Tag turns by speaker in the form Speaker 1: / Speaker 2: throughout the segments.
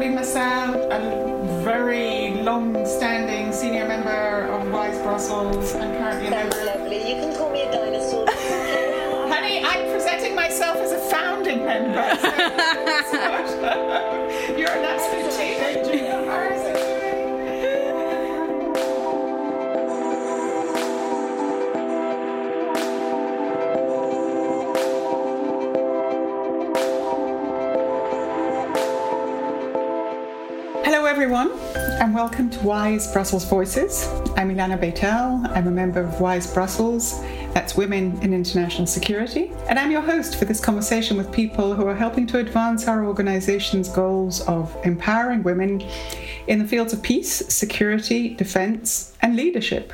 Speaker 1: Pauline Massart, a very long-standing senior member of Wise Brussels and currently a member...
Speaker 2: lovely. You can call me a dinosaur.
Speaker 1: Honey, I'm presenting myself as a founding member. So You're an absolute. Everyone, and welcome to Wise Brussels Voices. I'm Ilana Bet-El. I'm a member of Wise Brussels, that's Women in International Security, and I'm your host for this conversation with people who are helping to advance our organization's goals of empowering women in the fields of peace, security, defense, and leadership.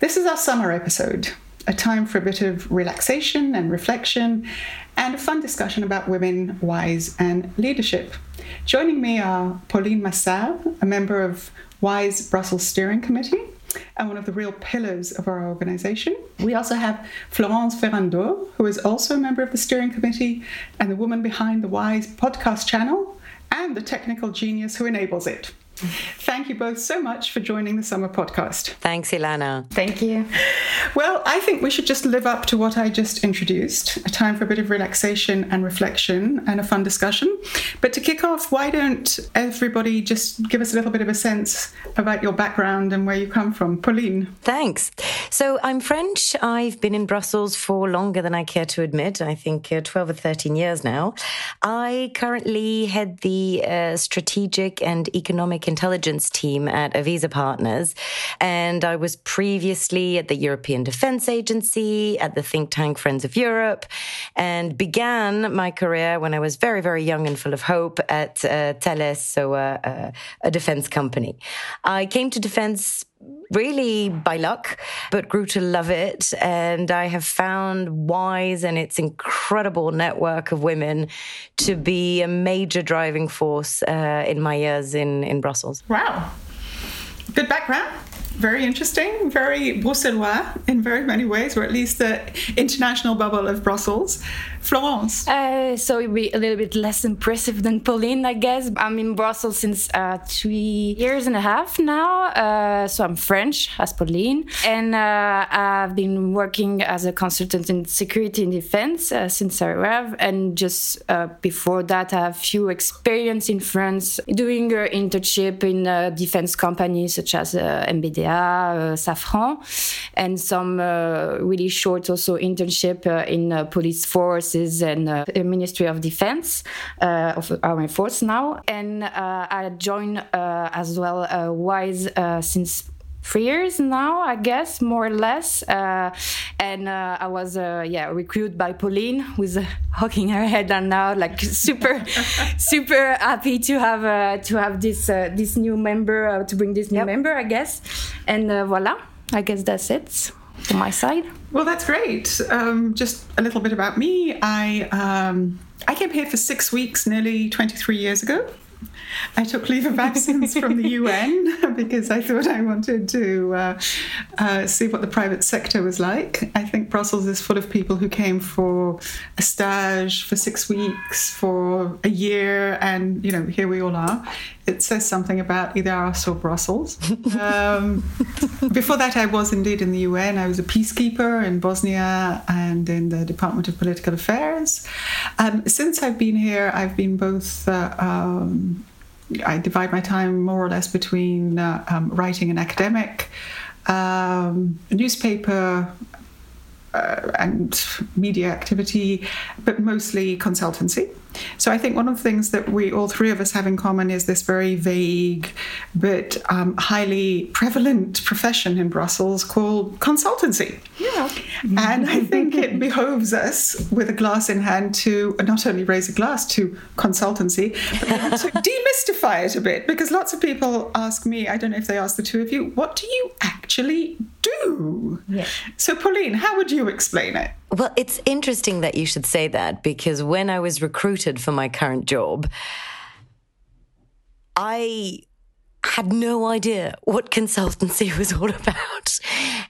Speaker 1: This is our summer episode, a time for a bit of relaxation and reflection, and a fun discussion about women, wise, and leadership. Joining me are Pauline Massart, a member of Wise Brussels Steering Committee and one of the real pillars of our organization. We also have Florence Ferrando, who is also a member of the steering committee and the woman behind the Wise podcast channel and the technical genius who enables it. Thank you both so much for joining the summer podcast.
Speaker 3: Thanks, Ilana.
Speaker 4: Thank you.
Speaker 1: Well, I think we should just live up to what I just introduced a time for a bit of relaxation and reflection and a fun discussion. But to kick off, why don't everybody just give us a little bit of a sense about your background and where you come from? Pauline.
Speaker 3: Thanks. So I'm French. I've been in Brussels for longer than I care to admit. I think uh, 12 or 13 years now. I currently head the uh, strategic and economic intelligence team at Avisa Partners. And I was previously at the European Defence Agency, at the think tank Friends of Europe, and began my career when I was very, very young and full of hope at uh, so uh, uh, a defense company. I came to defense really by luck, but grew to love it. And I have found Wise and its incredible network of women to be a major driving force uh, in my years in, in Brussels.
Speaker 1: Wow. Good background. Very interesting, very Bruxellois in very many ways, or at least the international bubble of Brussels. Florence.
Speaker 4: Uh, so it'll be a little bit less impressive than Pauline, I guess. I'm in Brussels since uh, three years and a half now. Uh, so I'm French, as Pauline. And uh, I've been working as a consultant in security and defense uh, since I arrived. And just uh, before that, I have few experience in France doing an internship in defense companies such as MBDA, Safran, and some really short also internship in police force and uh, the Ministry of Defense uh, of our force now. And uh, I joined uh, as well uh, WISE uh, since three years now, I guess, more or less. and I was, yeah, recruited by Pauline, who's hugging her head and now, like super, super happy to have to have this this new member to bring this new
Speaker 3: Yep.
Speaker 4: member, I guess. And voila, I guess that's it from my side.
Speaker 1: Well, that's great. Um, just a little bit about me. I um, I came here for six weeks, nearly 23 years ago. I took leave of absence from the UN because I thought I wanted to uh, uh, see what the private sector was like. I think Brussels is full of people who came for a stage for six weeks, for a year, and you know here we all are. It says something about either us or Brussels. Um, before that, I was indeed in the UN. I was a peacekeeper in Bosnia and in the Department of Political Affairs. Um, since I've been here, I've been both. Uh, um, I divide my time more or less between uh, um, writing and academic, um, newspaper, uh, and media activity, but mostly consultancy. So I think one of the things that we all three of us have in common is this very vague but um, highly prevalent profession in Brussels called consultancy.
Speaker 4: Yeah.
Speaker 1: And I think it behoves us with a glass in hand to not only raise a glass to consultancy, but to demystify it a bit because lots of people ask me, I don't know if they ask the two of you, what do you actually do?
Speaker 4: Yeah.
Speaker 1: So, Pauline, how would you explain it?
Speaker 3: Well, it's interesting that you should say that because when I was recruited for my current job, I had no idea what consultancy was all about.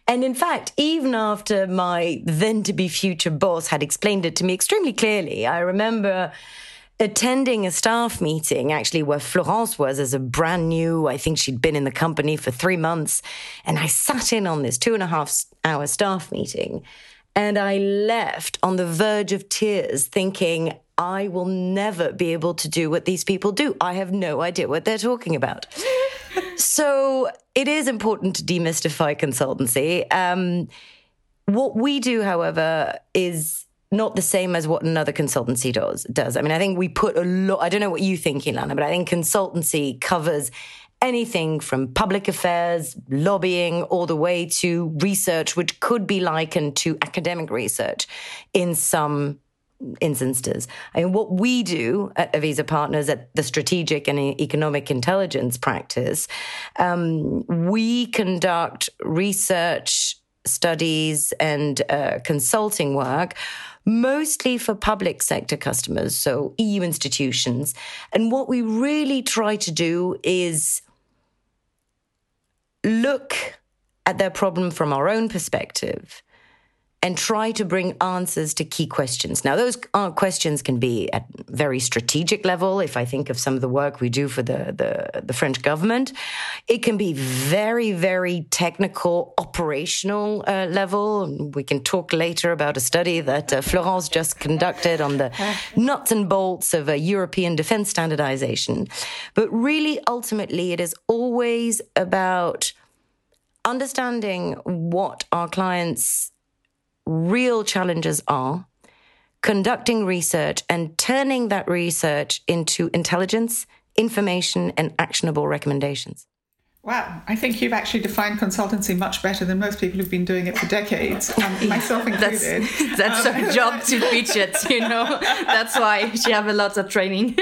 Speaker 3: And in fact, even after my then to be future boss had explained it to me extremely clearly, I remember attending a staff meeting, actually, where Florence was as a brand new, I think she'd been in the company for three months. And I sat in on this two and a half hour staff meeting. And I left on the verge of tears thinking, I will never be able to do what these people do. I have no idea what they're talking about. so it is important to demystify consultancy. Um, what we do, however, is not the same as what another consultancy does. Does I mean? I think we put a lot. I don't know what you think, Ilana, but I think consultancy covers anything from public affairs, lobbying, all the way to research, which could be likened to academic research in some instances. I mean, what we do at Avisa Partners at the strategic and economic intelligence practice, um, we conduct research studies and uh, consulting work mostly for public sector customers, so EU institutions. And what we really try to do is look at their problem from our own perspective and try to bring answers to key questions. Now, those uh, questions can be at very strategic level. If I think of some of the work we do for the, the, the French government, it can be very, very technical, operational uh, level. We can talk later about a study that uh, Florence just conducted on the nuts and bolts of a European defense standardization. But really, ultimately, it is always about understanding what our clients real challenges are, conducting research and turning that research into intelligence, information, and actionable recommendations.
Speaker 1: Wow, I think you've actually defined consultancy much better than most people who've been doing it for decades, um, myself included.
Speaker 4: That's, that's um, her job to pitch it, you know. That's why she have a lot of training.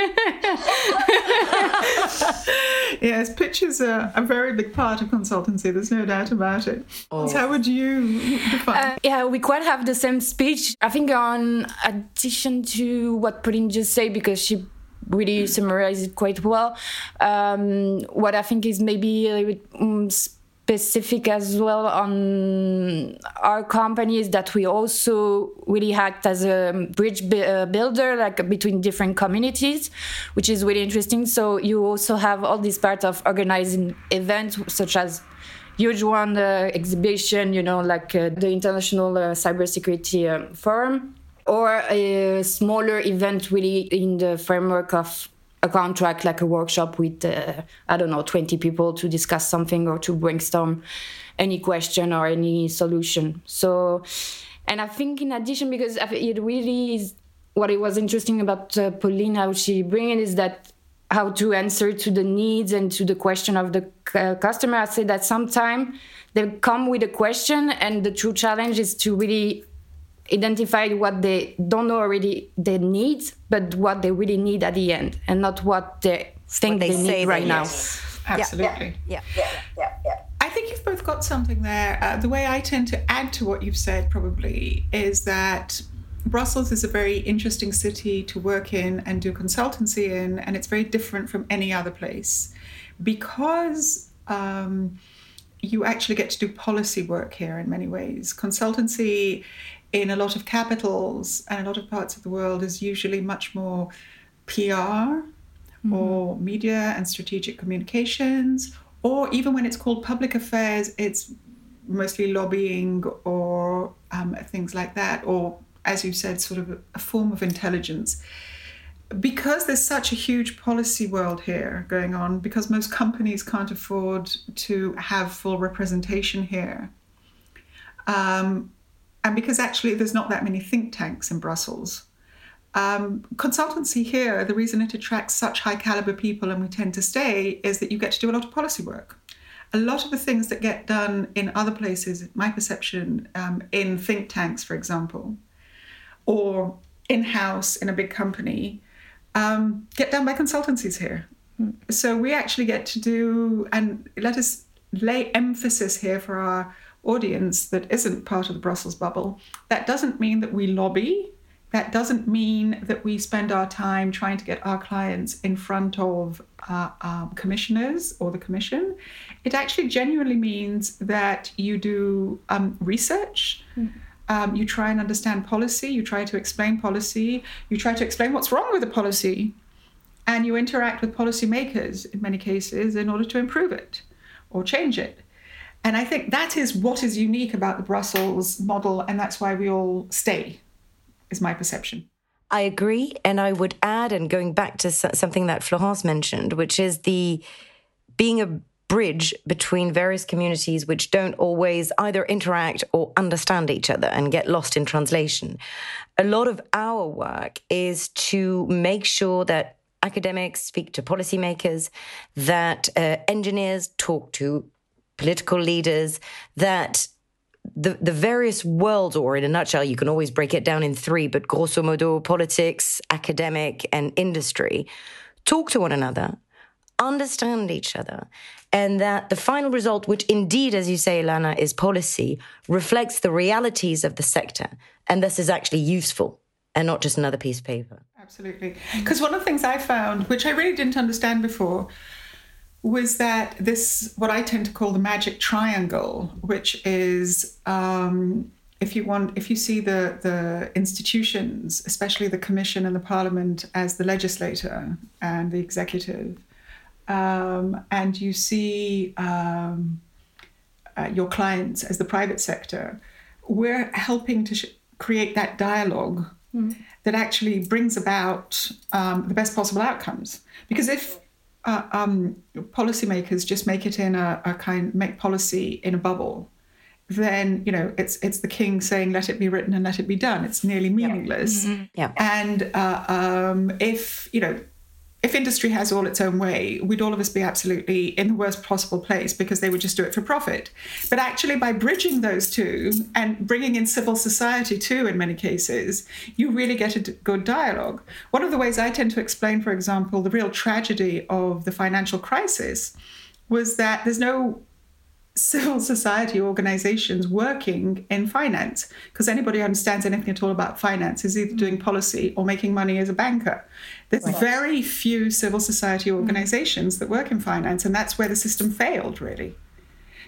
Speaker 1: yes, pitch is a, a, very big part of consultancy. There's no doubt about it. Oh. So how would you define? Uh,
Speaker 4: yeah, we quite have the same speech. I think on addition to what Pauline just said, because she really summarize it quite well. Um, what I think is maybe a little bit um, specific as well on our company is that we also really act as a bridge uh, builder, like between different communities, which is really interesting. So you also have all this part of organizing events such as huge one uh, exhibition, you know, like uh, the International uh, Cybersecurity uh, Forum or a smaller event really in the framework of a contract like a workshop with uh, i don't know 20 people to discuss something or to brainstorm any question or any solution. So and i think in addition because it really is what it was interesting about uh, pauline how she bring it is that how to answer to the needs and to the question of the customer. I say that sometimes they come with a question and the true challenge is to really identified what they don't know already they need, but what they really need at the end, and not what they think what they, they need right now. Yes.
Speaker 1: Absolutely.
Speaker 2: Yeah. Yeah. yeah. yeah.
Speaker 1: I think you've both got something there. Uh, the way I tend to add to what you've said probably is that Brussels is a very interesting city to work in and do consultancy in, and it's very different from any other place because um, you actually get to do policy work here in many ways. Consultancy in a lot of capitals and a lot of parts of the world is usually much more PR mm-hmm. or media and strategic communications, or even when it's called public affairs, it's mostly lobbying or um, things like that, or as you said, sort of a, form of intelligence. Because there's such a huge policy world here going on, because most companies can't afford to have full representation here, um, and because actually there's not that many think tanks in Brussels. Um, consultancy here, the reason it attracts such high caliber people and we tend to stay is that you get to do a lot of policy work. A lot of the things that get done in other places, my perception, um, in think tanks, for example, or in house in a big company, um, get done by consultancies here. So we actually get to do, and let us lay emphasis here for our audience that isn't part of the Brussels bubble. That doesn't mean that we lobby. That doesn't mean that we spend our time trying to get our clients in front of uh, um, commissioners or the commission. It actually genuinely means that you do um, research. Mm-hmm. Um, you try and understand policy, you try to explain policy, you try to explain what's wrong with the policy, and you interact with policymakers in many cases in order to improve it or change it. And I think that is what is unique about the Brussels model, and that's why we all stay, is my perception.
Speaker 3: I agree. And I would add, and going back to something that Florence mentioned, which is the being a bridge between various communities which don't always either interact or understand each other and get lost in translation. A lot of our work is to make sure that academics speak to policymakers, that uh, engineers talk to political leaders, that the, the various worlds, or in a nutshell, you can always break it down in three, but grosso modo, politics, academic, and industry talk to one another, understand each other, and that the final result, which indeed, as you say, Lana, is policy, reflects the realities of the sector, and this is actually useful and not just another piece of paper.
Speaker 1: Absolutely. Because one of the things I found, which I really didn't understand before, was that this, what I tend to call the magic triangle, which is um, if you want, if you see the, the institutions, especially the commission and the parliament, as the legislator and the executive, um, and you see um, uh, your clients as the private sector, we're helping to sh- create that dialogue mm. that actually brings about um, the best possible outcomes. Because if uh, um, policymakers just make it in a, a, kind make policy in a bubble, then you know it's it's the king saying let it be written and let it be done. It's nearly meaningless.
Speaker 3: Yeah. Mm-hmm. yeah.
Speaker 1: And uh, um, if you know if industry has all its own way, we'd all of us be absolutely in the worst possible place because they would just do it for profit. But actually, by bridging those two and bringing in civil society too, in many cases, you really get a good dialogue. One of the ways I tend to explain, for example, the real tragedy of the financial crisis was that there's no civil society organizations working in finance because anybody who understands anything at all about finance is either doing policy or making money as a banker. There's right. very few civil society mm. organizations that work in finance, and that's where the system failed, really.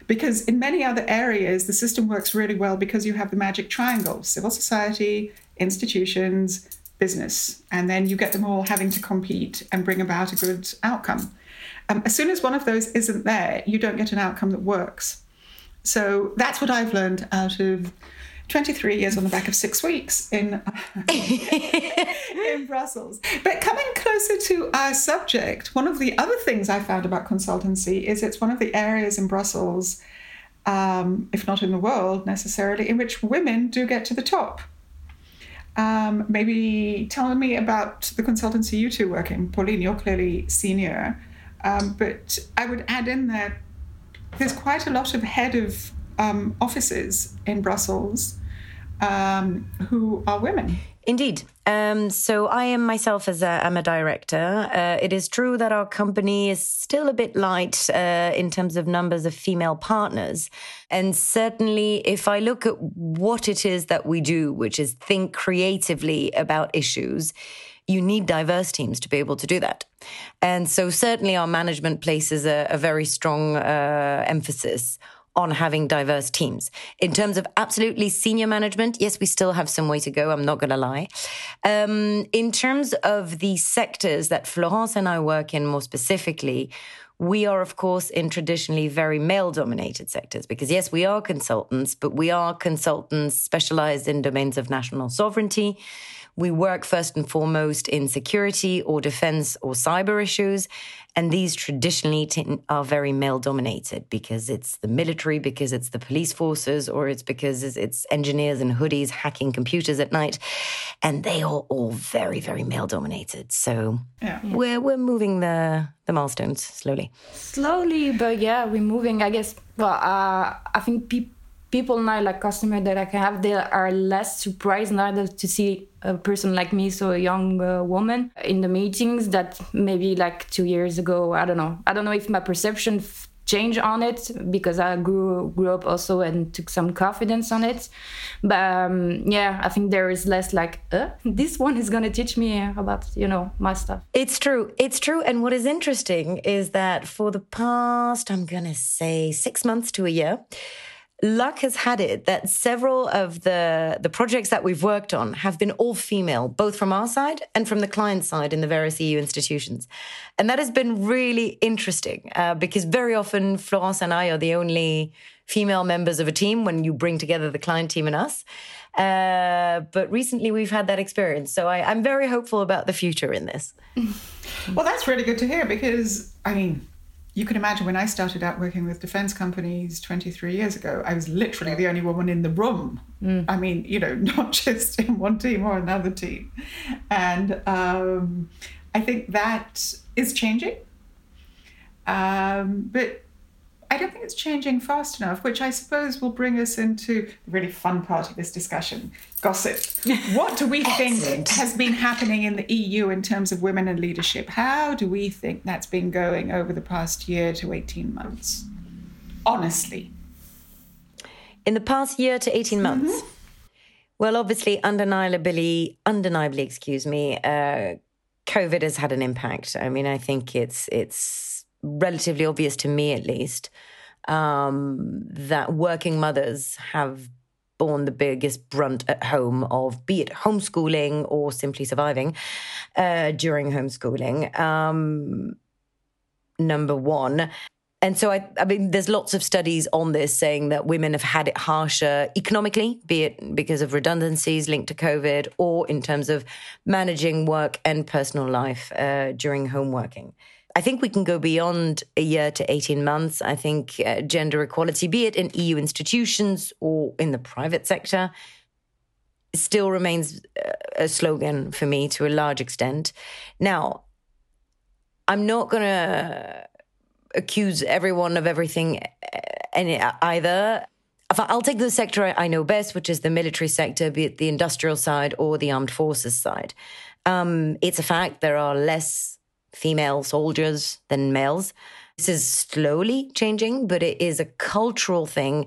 Speaker 1: Because in many other areas, the system works really well because you have the magic triangle civil society, institutions, business, and then you get them all having to compete and bring about a good outcome. Um, as soon as one of those isn't there, you don't get an outcome that works. So that's what I've learned out of 23 years on the back of six weeks in, in Brussels. But coming closer to our subject, one of the other things I found about consultancy is it's one of the areas in Brussels, um, if not in the world necessarily, in which women do get to the top. Um, maybe tell me about the consultancy you two work in. Pauline, you're clearly senior. Um, but I would add in that there's quite a lot of head of um, offices in Brussels um, who are women.
Speaker 3: Indeed. Um, so I am myself as a, I'm a director. Uh, it is true that our company is still a bit light uh, in terms of numbers of female partners. And certainly, if I look at what it is that we do, which is think creatively about issues, you need diverse teams to be able to do that. And so, certainly, our management places a, a very strong uh, emphasis on having diverse teams. In terms of absolutely senior management, yes, we still have some way to go. I'm not going to lie. Um, in terms of the sectors that Florence and I work in more specifically, we are, of course, in traditionally very male dominated sectors because, yes, we are consultants, but we are consultants specialized in domains of national sovereignty. We work first and foremost in security or defense or cyber issues. And these traditionally are very male dominated because it's the military, because it's the police forces, or it's because it's engineers and hoodies hacking computers at night. And they are all very, very male dominated. So yeah. we're, we're moving the, the milestones slowly.
Speaker 4: Slowly, but yeah, we're moving. I guess, well, uh, I think people people now like customer that I have they are less surprised now that to see a person like me so a young uh, woman in the meetings that maybe like two years ago I don't know. I don't know if my perception changed on it because I grew grew up also and took some confidence on it. But um, yeah I think there is less like uh, this one is gonna teach me about you know my stuff.
Speaker 3: It's true. It's true. And what is interesting is that for the past I'm gonna say six months to a year luck has had it that several of the the projects that we've worked on have been all female, both from our side and from the client side in the various EU institutions, and that has been really interesting uh, because very often Florence and I are the only female members of a team when you bring together the client team and us. Uh, but recently we've had that experience, so I, I'm very hopeful about the future in this.
Speaker 1: Well, that's really good to hear because, I mean, you can imagine when I started out working with defense companies 23 years ago, I was literally the only woman in the room. I mean, you know, not just in one team or another team. And um, I think that is changing. Um, but I don't think it's changing fast enough, which I suppose will bring us into the really fun part of this discussion gossip. What do we think has been happening in the EU in terms of women and leadership? How do we think that's been going over the past year to 18 months? Honestly.
Speaker 3: In the past year to 18 months? Well, obviously, undeniably, undeniably, excuse me, uh, COVID has had an impact. I mean, I think it's it's relatively obvious to me, at least, um, that working mothers have borne the biggest brunt at home of be it homeschooling or simply surviving uh, during homeschooling. Um, number one. And so, I, I mean, there's lots of studies on this saying that women have had it harsher economically, be it because of redundancies linked to COVID or in terms of managing work and personal life uh, during home working. I think we can go beyond a year to 18 months. I think uh, gender equality, be it in EU institutions or in the private sector, still remains uh, a slogan for me to a large extent. Now, I'm not going to accuse everyone of everything uh, any, either. I'll take the sector I I know best, which is the military sector, be it the industrial side or the armed forces side. Um, it's a fact there are less female soldiers than males. This is slowly changing, but it is a cultural thing.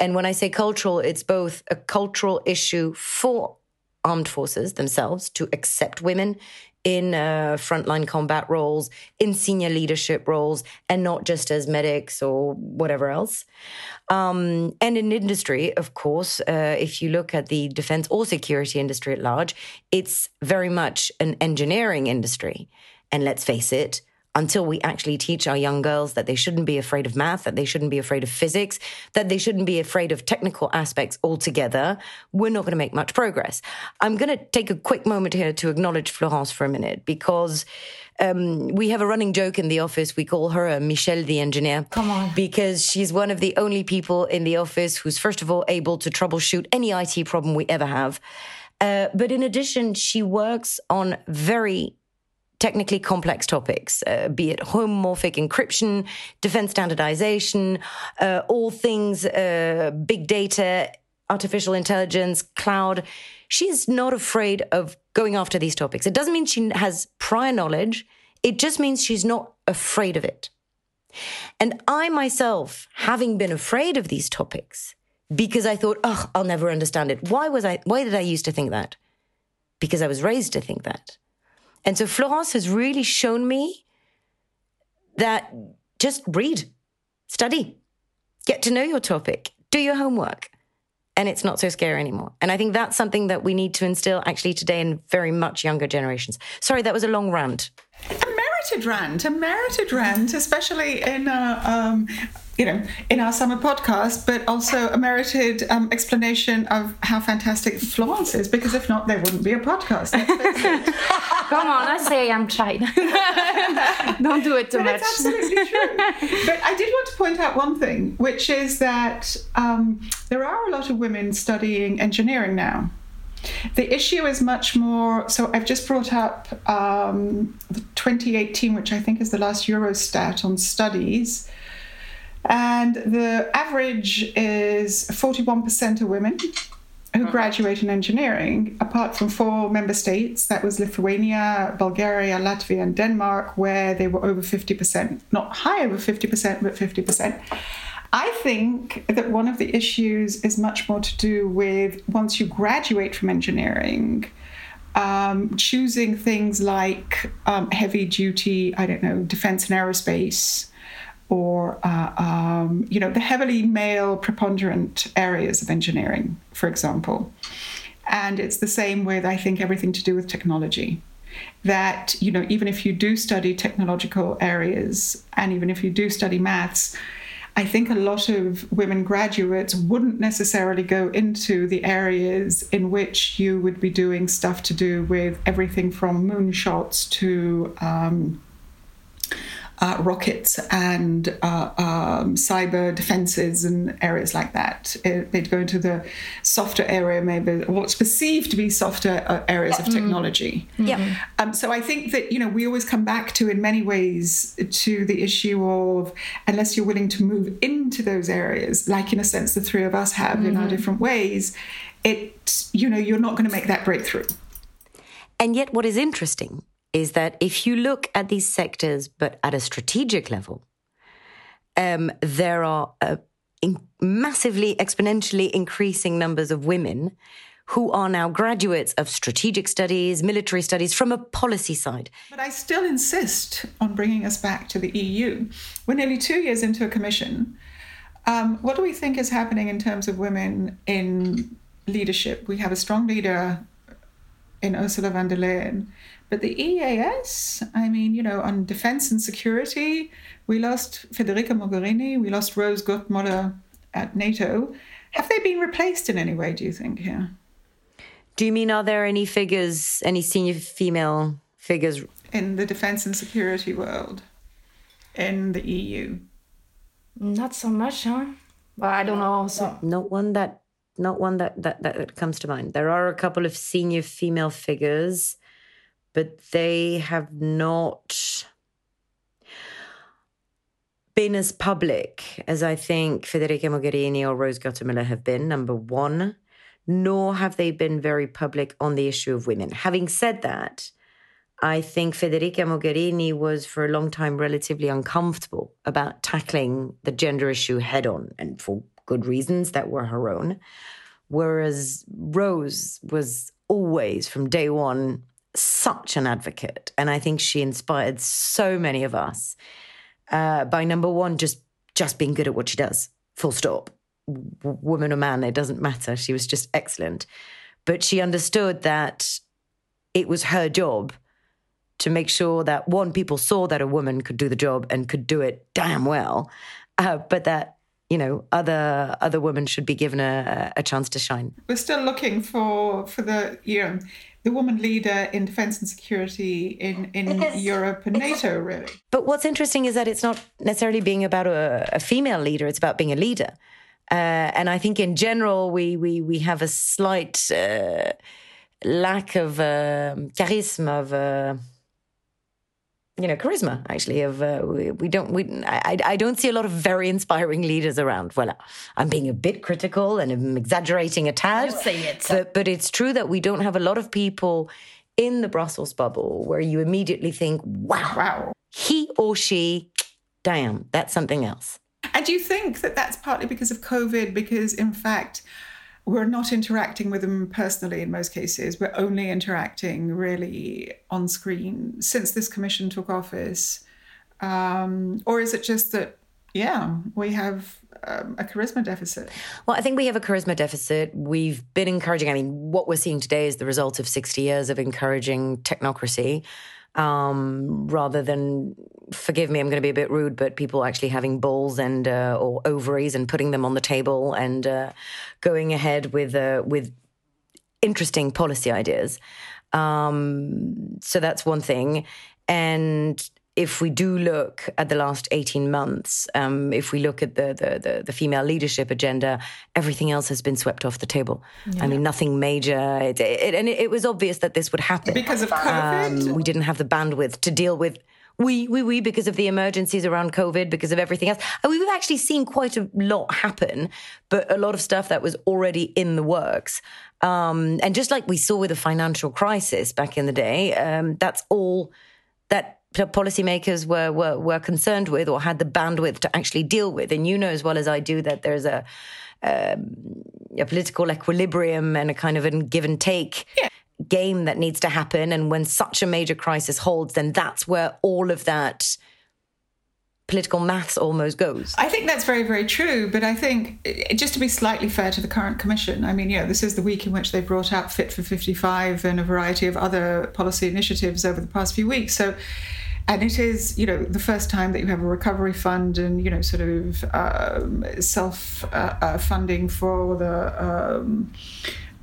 Speaker 3: And when I say cultural, it's both a cultural issue for armed forces themselves to accept women in uh, frontline combat roles, in senior leadership roles, and not just as medics or whatever else. Um, and in industry, of course, uh, if you look at the defense or security industry at large, it's very much an engineering industry. And let's face it, until we actually teach our young girls that they shouldn't be afraid of math, that they shouldn't be afraid of physics, that they shouldn't be afraid of technical aspects altogether, we're not going to make much progress. I'm going to take a quick moment here to acknowledge Florence for a minute because um, we have a running joke in the office. We call her a Michelle the engineer.
Speaker 4: Come on.
Speaker 3: Because she's one of the only people in the office who's, first of all, able to troubleshoot any IT problem we ever have. Uh, but in addition, she works on very technically complex topics, uh, be it homomorphic encryption, defense standardization, uh, all things uh, big data, artificial intelligence, cloud. She's not afraid of going after these topics. It doesn't mean she has prior knowledge, it just means she's not afraid of it. And I myself, having been afraid of these topics, because I thought, oh, I'll never understand it. Why was I, why did I used to think that? Because I was raised to think that. And so Florence has really shown me that just read, study, get to know your topic, do your homework, and it's not so scary anymore. And I think that's something that we need to instill actually today in very much younger generations. Sorry, that was a long rant.
Speaker 1: A merited rant, a merited rant, especially in uh, um, you know in our summer podcast, but also a merited um, explanation of how fantastic Florence is. Because if not, there wouldn't be a podcast. Let's face it.
Speaker 4: Come on, I say I'm shy. Don't do it too
Speaker 1: But
Speaker 4: much.
Speaker 1: it's absolutely true. but I did want to point out one thing, which is that um, there are a lot of women studying engineering now. The issue is much more. So I've just brought up um, the 2018, which I think is the last Eurostat on studies. And the average is 41% of women who graduate in engineering, apart from four member states that was Lithuania, Bulgaria, Latvia, and Denmark, where they were over 50%. Not high over 50%, but 50%. I think that one of the issues is much more to do with once you graduate from engineering, um, choosing things like um, heavy duty, I don't know, defense and aerospace, or uh, um, you know the heavily male preponderant areas of engineering, for example. And it's the same with I think everything to do with technology. That you know even if you do study technological areas and even if you do study maths, I think a lot of women graduates wouldn't necessarily go into the areas in which you would be doing stuff to do with everything from moonshots to um, uh, rockets and uh, um, cyber defenses and areas like that. It, they'd go into the softer area, maybe what's perceived to be softer uh, areas of technology.
Speaker 3: Yeah.
Speaker 1: Um, so I think that you know we always come back to, in many ways, to the issue of unless you're willing to move into those areas, like in a sense the three of us have in our different ways, it you know you're not going to make that breakthrough.
Speaker 3: And yet, what is interesting is that if you look at these sectors, but at a strategic level, um, there are uh, massively, exponentially increasing numbers of women who are now graduates of strategic studies, military studies from a policy side.
Speaker 1: But I still insist on bringing us back to the EU. We're nearly two years into a commission. Um, what do we think is happening in terms of women in leadership? We have a strong leader in Ursula von der Leyen. But the EAS, I mean, you know, on defense and security, we lost Federica Mogherini, we lost Rose Gottemoeller at NATO. Have they been replaced in any way, do you think, here?
Speaker 3: Do you mean, are there any figures, any senior female figures?
Speaker 1: In the defense and security world, in the EU?
Speaker 4: Not so much, huh? Well, I don't know. So
Speaker 3: Not one that, not one that, that, that comes to mind. There are a couple of senior female figures, but they have not been as public as I think Federica Mogherini or Rose Gottemoeller have been, number one, nor have they been very public on the issue of women. Having said that, I think Federica Mogherini was for a long time relatively uncomfortable about tackling the gender issue head on, and for good reasons that were her own. Whereas Rose was always, from day one, such an advocate. And I think she inspired so many of us uh, by number one, just just being good at what she does, full stop. Woman or man, it doesn't matter. She was just excellent. But she understood that it was her job to make sure that one, people saw that a woman could do the job and could do it damn well, uh, but that you know other other women should be given a, a chance to shine.
Speaker 1: We're still looking for for the you know the woman leader in defense and security in in
Speaker 2: Because
Speaker 1: Europe and NATO, really.
Speaker 3: But what's interesting is that it's not necessarily being about a, a female leader; it's about being a leader. Uh, and I think in general we we we have a slight uh, lack of um charisma of. You know, charisma. Actually, of uh, we, we don't we I, I don't see a lot of very inspiring leaders around. Well, I'm being a bit critical and I'm exaggerating a tad.
Speaker 4: It.
Speaker 3: But, but it's true that we don't have a lot of people in the Brussels bubble where you immediately think, wow,
Speaker 1: Wow.
Speaker 3: he or she, damn, that's something else.
Speaker 1: And do you think that that's partly because of COVID? Because in fact, we're not interacting with them personally in most cases. We're only interacting really on screen since this commission took office. Um, or is it just that, yeah, we have um, a charisma deficit?
Speaker 3: Well, I think we have a charisma deficit. We've been encouraging, I mean, what we're seeing today is the result of 60 years of encouraging technocracy um, rather than, forgive me, I'm going to be a bit rude, but people actually having balls and uh, or ovaries and putting them on the table and uh, going ahead with uh, with interesting policy ideas. Um, so that's one thing. And if we do look at the last 18 months, um, if we look at the, the, the, the female leadership agenda, everything else has been swept off the table. I mean, nothing major. It, it, and it, it was obvious that this would happen.
Speaker 1: Because of COVID?
Speaker 3: Um, we didn't have the bandwidth to deal with. We, we, we, because of the emergencies around COVID, because of everything else. And we've actually seen quite a lot happen, but a lot of stuff that was already in the works. Um, and just like we saw with the financial crisis back in the day, um, that's all that p- policymakers were, were were concerned with or had the bandwidth to actually deal with. And you know as well as I do that there's a um, a political equilibrium and a kind of a give and take game that needs to happen. And when such a major crisis holds, then that's where all of that political maths almost goes.
Speaker 1: I think that's very, very true. But I think just to be slightly fair to the current commission, I mean, yeah, this is the week in which they brought out Fit for 55 and a variety of other policy initiatives over the past few weeks. So, and it is, you know, the first time that you have a recovery fund and, you know, sort of um, self uh, uh, funding for the. Um,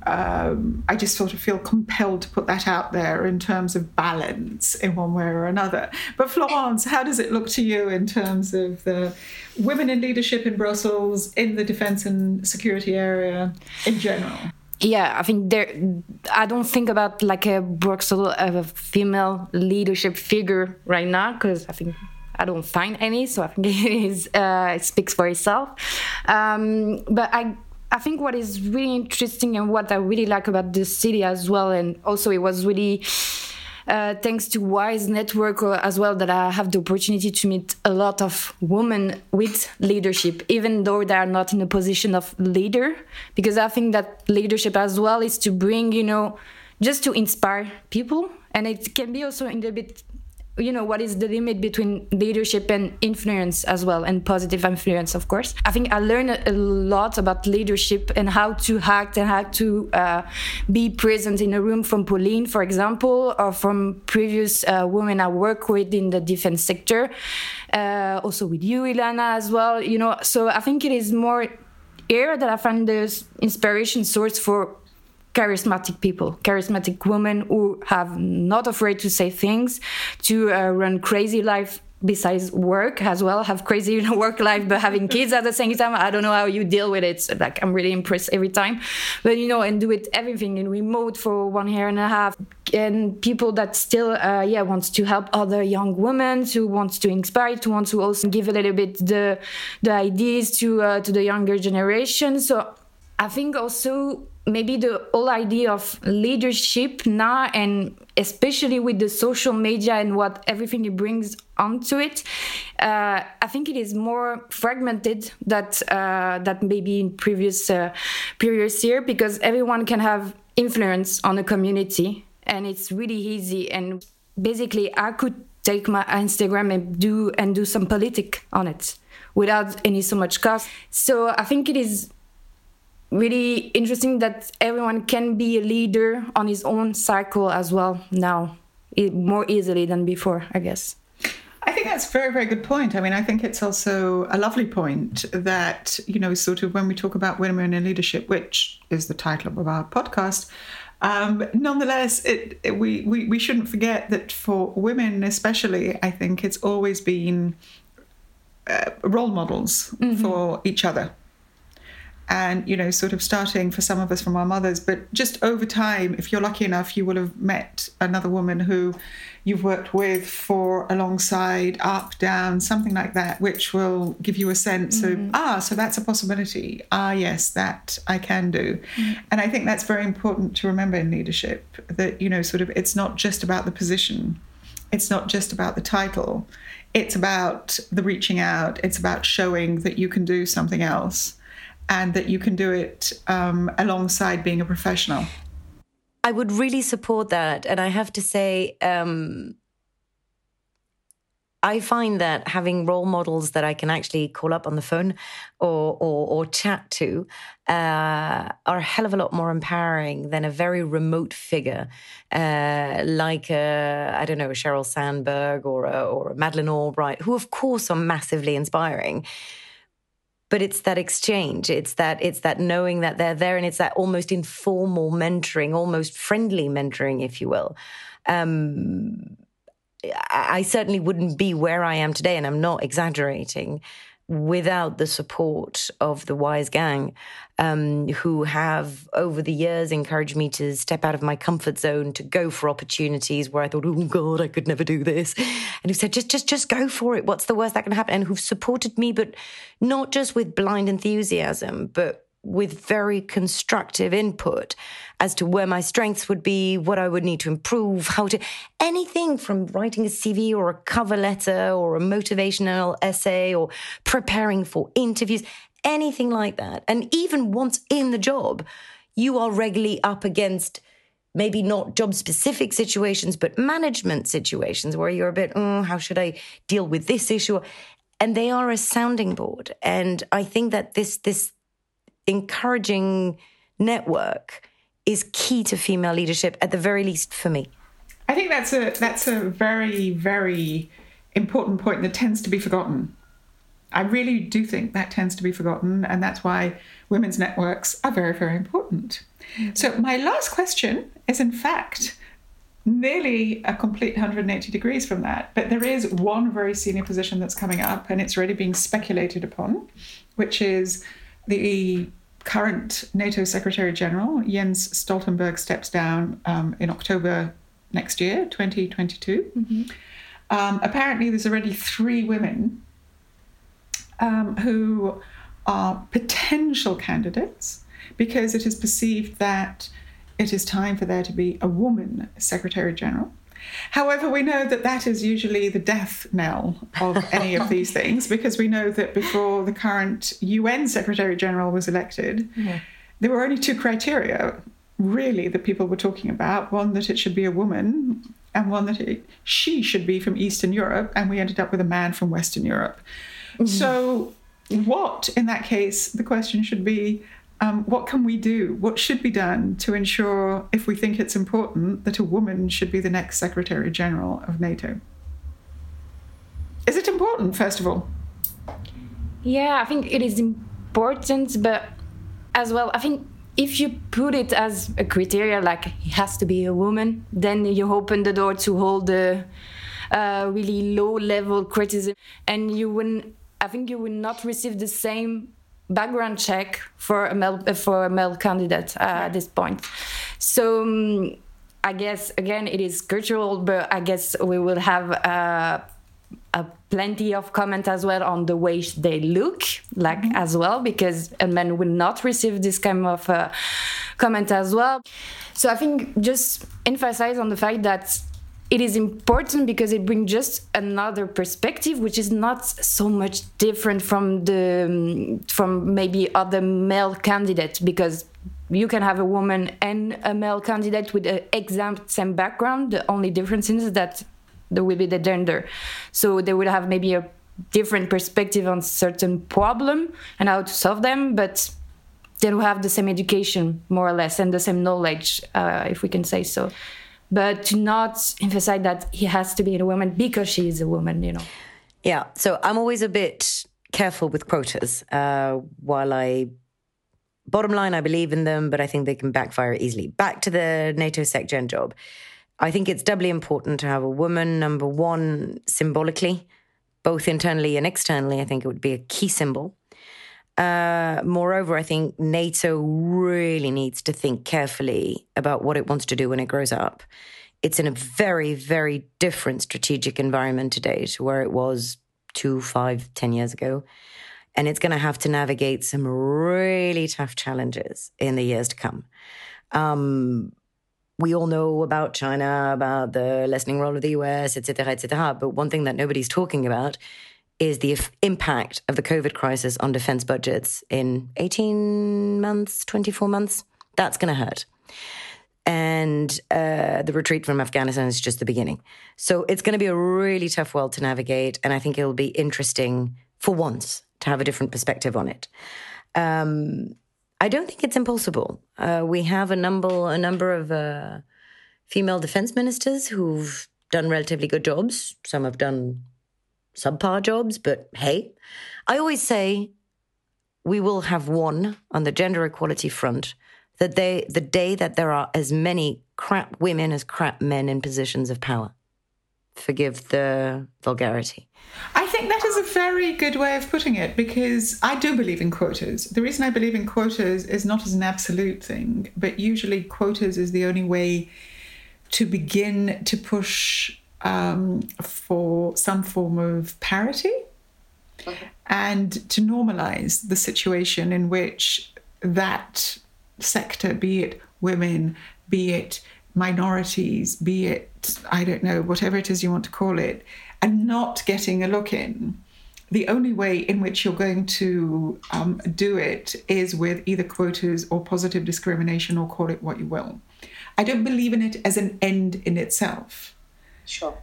Speaker 1: um, I just sort of feel compelled to put that out there in terms of balance in one way or another. But Florence, how does it look to you in terms of the women in leadership in Brussels, in the defence and security area in general?
Speaker 4: Yeah i think there i don't think about like a bruxelles a female leadership figure right now because i think I don't find any, so I think it is uh, it speaks for itself. Um, but I I think what is really interesting and what I really like about the city as well, and also it was really thanks to Wise Network uh, as well that I have the opportunity to meet a lot of women with leadership, even though they are not in a position of leader, because I think that leadership as well is to bring, you know, just to inspire people, and it can be also in a bit you know what is the limit between leadership and influence as well and positive influence of course. I think i learned a lot about leadership and how to act and how to uh, be present in a room from pauline for example or from previous uh, women i work with in the defense sector uh, also with you ilana as well you know. So i think it is more here that i find the inspiration source for charismatic people, charismatic women who have not afraid to say things, to uh, run crazy life besides work as well have crazy work life but having kids at the same time. I don't know how you deal with it. Like i'm really impressed every time. But you know and do it everything in remote for one year and a half. And people that still uh, yeah wants to help other young women who wants to inspire to want to also give a little bit the the ideas to uh, to the younger generation. So i think also maybe the whole idea of leadership now and especially with the social media and what everything it brings onto it uh, i think it is more fragmented that uh, that maybe in previous uh, previous year because everyone can have influence on a community and it's really easy. And basically i could take my instagram and do and do some politic on it without any so much cost. So i think it is really interesting that everyone can be a leader on his own cycle as well now, more easily than before, I guess.
Speaker 1: I think that's a very, very good point. I mean, I think it's also a lovely point that, you know, sort of when we talk about women in leadership, which is the title of our podcast, um, nonetheless, it, it, we, we, we shouldn't forget that for women, especially, I think it's always been uh, role models mm-hmm. for each other and you know sort of starting for some of us from our mothers. But just over time if you're lucky enough you will have met another woman who you've worked with for alongside up down something like that which will give you a sense mm-hmm. of ah so that's a possibility. Ah yes that i can do. Mm-hmm. and i think that's very important to remember in leadership that you know sort of it's not just about the position. It's not just about the title. It's about the reaching out. It's about showing that you can do something else and that you can do it um, alongside being a professional.
Speaker 3: I would really support that. And I have to say, um, I find that having role models that I can actually call up on the phone or or, or chat to uh, are a hell of a lot more empowering than a very remote figure uh, like a, I don't know Sheryl Sandberg or a, or a Madeleine Albright, who of course are massively inspiring but it's that exchange. It's that it's that knowing that they're there and it's that almost informal mentoring almost friendly mentoring if you will. Um, I, certainly wouldn't be where i am today and i'm not exaggerating without the support of the Wise Gang, um, who have over the years encouraged me to step out of my comfort zone, to go for opportunities where I thought, oh God, I could never do this. And who said, just, just, just go for it. What's the worst that can happen? And who've supported me, but not just with blind enthusiasm, but with very constructive input as to where my strengths would be, what I would need to improve, how to anything from writing a CV or a cover letter or a motivational essay or preparing for interviews, anything like that. And even once in the job, you are regularly up against maybe not job specific situations, but management situations where you're a bit, oh, how should I deal with this issue? and they are a sounding board. And I think that this this encouraging network is key to female leadership, at the very least for me.
Speaker 1: I think that's a that's a very very important point that tends to be forgotten. I really do think that tends to be forgotten, and that's why women's networks are very very important. So my last question is, in fact, nearly a complete 180 degrees from that. But there is one very senior position that's coming up, and it's already being speculated upon, which is the current NATO Secretary General, Jens Stoltenberg, steps down um, in October next year, 2022. Mm-hmm. Um, apparently, there's already three women um, who are potential candidates because it is perceived that it is time for there to be a woman Secretary General. However, we know that that is usually the death knell of any of these things because we know that before the current UN Secretary General was elected, yeah. there were only two criteria really that people were talking about one that it should be a woman and one that it, she should be from Eastern Europe, and we ended up with a man from Western Europe. Mm-hmm. So, what in that case, the question should be um, what can we do? What should be done to ensure, if we think it's important, that a woman should be the next Secretary General of NATO? Is it important, first of all?
Speaker 4: Yeah, I think it is important, but as well, I think if you put it as a criteria, like it has to be a woman, then you open the door to hold the uh, really low level criticism, and you wouldn't. I think you would not receive the same background check for a male for a male candidate uh, at this point. So um, I guess again it is cultural, but I guess we will have uh, a plenty of comment as well on the way they look like mm-hmm. as well because a man will not receive this kind of uh, comment as well. So I think just emphasize on the fact that it is important because it brings just another perspective which is not so much different from the from maybe other male candidates because you can have a woman and a male candidate with the exact same background. The only difference is that there will be the gender. So they would have maybe a different perspective on certain problem and how to solve them but they will have the same education more or less and the same knowledge uh, if we can say so but to not emphasize that he has to be a woman because she is a woman, you know.
Speaker 3: Yeah, so I'm always a bit careful with quotas. Uh, while I, bottom line, I believe in them, but I think they can backfire easily. Back to the NATO SecGen job. I think it's doubly important to have a woman, number one, symbolically, both internally and externally. I think it would be a key symbol. Uh, moreover, I think NATO really needs to think carefully about what it wants to do when it grows up. It's in a very, very different strategic environment today to where it was two, five, ten years ago. And it's going to have to navigate some really tough challenges in the years to come. Um, we all know about China, about the lessening role of the US, etc., etc. But one thing that nobody's talking about is the impact of the COVID crisis on defense budgets in 18 months, 24 months. That's going to hurt. And uh, the retreat from Afghanistan is just the beginning. So it's going to be a really tough world to navigate. And I think it'll be interesting for once to have a different perspective on it. Um, I don't think it's impossible. Uh, we have a number, a number of uh, female defense ministers who've done relatively good jobs. Some have done subpar jobs, but hey, I always say we will have won on the gender equality front that they the day that there are as many crap women as crap men in positions of power. Forgive the vulgarity.
Speaker 1: I think that is a very good way of putting it because I do believe in quotas. The reason I believe in quotas is not as an absolute thing, but usually quotas is the only way to begin to push um, for some form of parity okay. and to normalize the situation in which that sector, be it women, be it minorities, be it, I don't know, whatever it is you want to call it, and not getting a look in. The only way in which you're going to um, do it is with either quotas or positive discrimination, or call it what you will. I don't believe in it as an end in itself.
Speaker 2: Sure.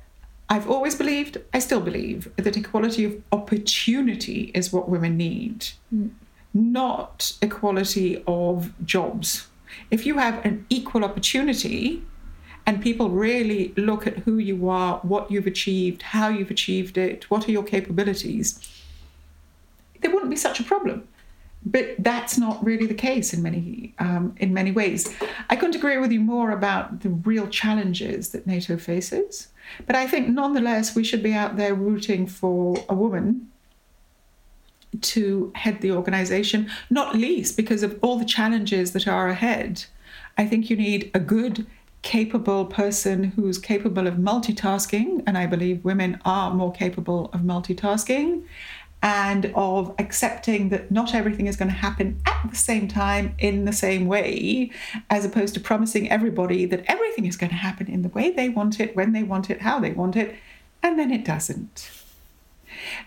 Speaker 1: I've always believed, I still believe, that equality of opportunity is what women need, mm. not equality of jobs. If you have an equal opportunity and people really look at who you are, what you've achieved, how you've achieved it, what are your capabilities, there wouldn't be such a problem. But that's not really the case in many um, in many ways. I couldn't agree with you more about the real challenges that NATO faces. But I think nonetheless we should be out there rooting for a woman to head the organization, not least because of all the challenges that are ahead. I think you need a good, capable person who's capable of multitasking, and I believe women are more capable of multitasking and of accepting that not everything is going to happen at the same time in the same way, as opposed to promising everybody that everything is going to happen in the way they want it, when they want it, how they want it, and then it doesn't.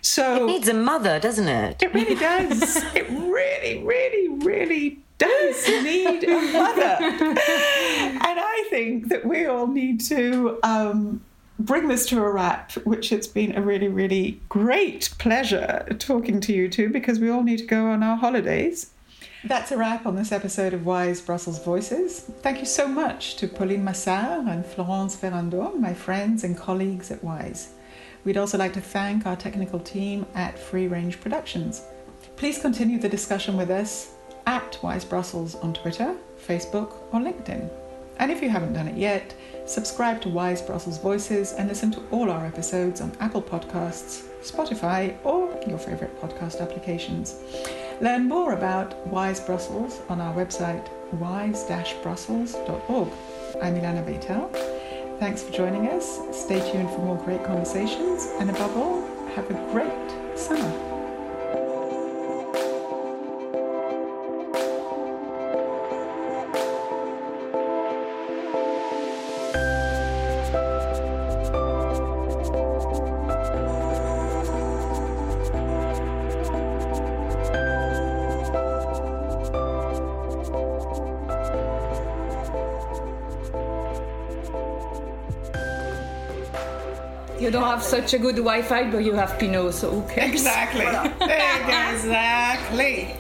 Speaker 1: So
Speaker 3: it needs a mother, doesn't it?
Speaker 1: It really does. it really, really, really does need a mother. and I think that we all need to um, bring this to a wrap, which it's been a really, really great pleasure talking to you two because we all need to go on our holidays. That's a wrap on this episode of Wise Brussels Voices. Thank you so much to Pauline Massart and Florence Ferrando, my friends and colleagues at Wise. We'd also like to thank our technical team at Free Range Productions. Please continue the discussion with us at Wise Brussels on Twitter, Facebook, or LinkedIn. And if you haven't done it yet, subscribe to Wise Brussels Voices and listen to all our episodes on Apple Podcasts, Spotify, or your favourite podcast applications. Learn more about Wise Brussels on our website wise-brussels.org. I'm Ilana Bet-El. Thanks for joining us. Stay tuned for more great conversations, and above all, have a great summer.
Speaker 4: Have such a good Wi-Fi, but you have Pinot, so who cares?
Speaker 1: Exactly. exactly.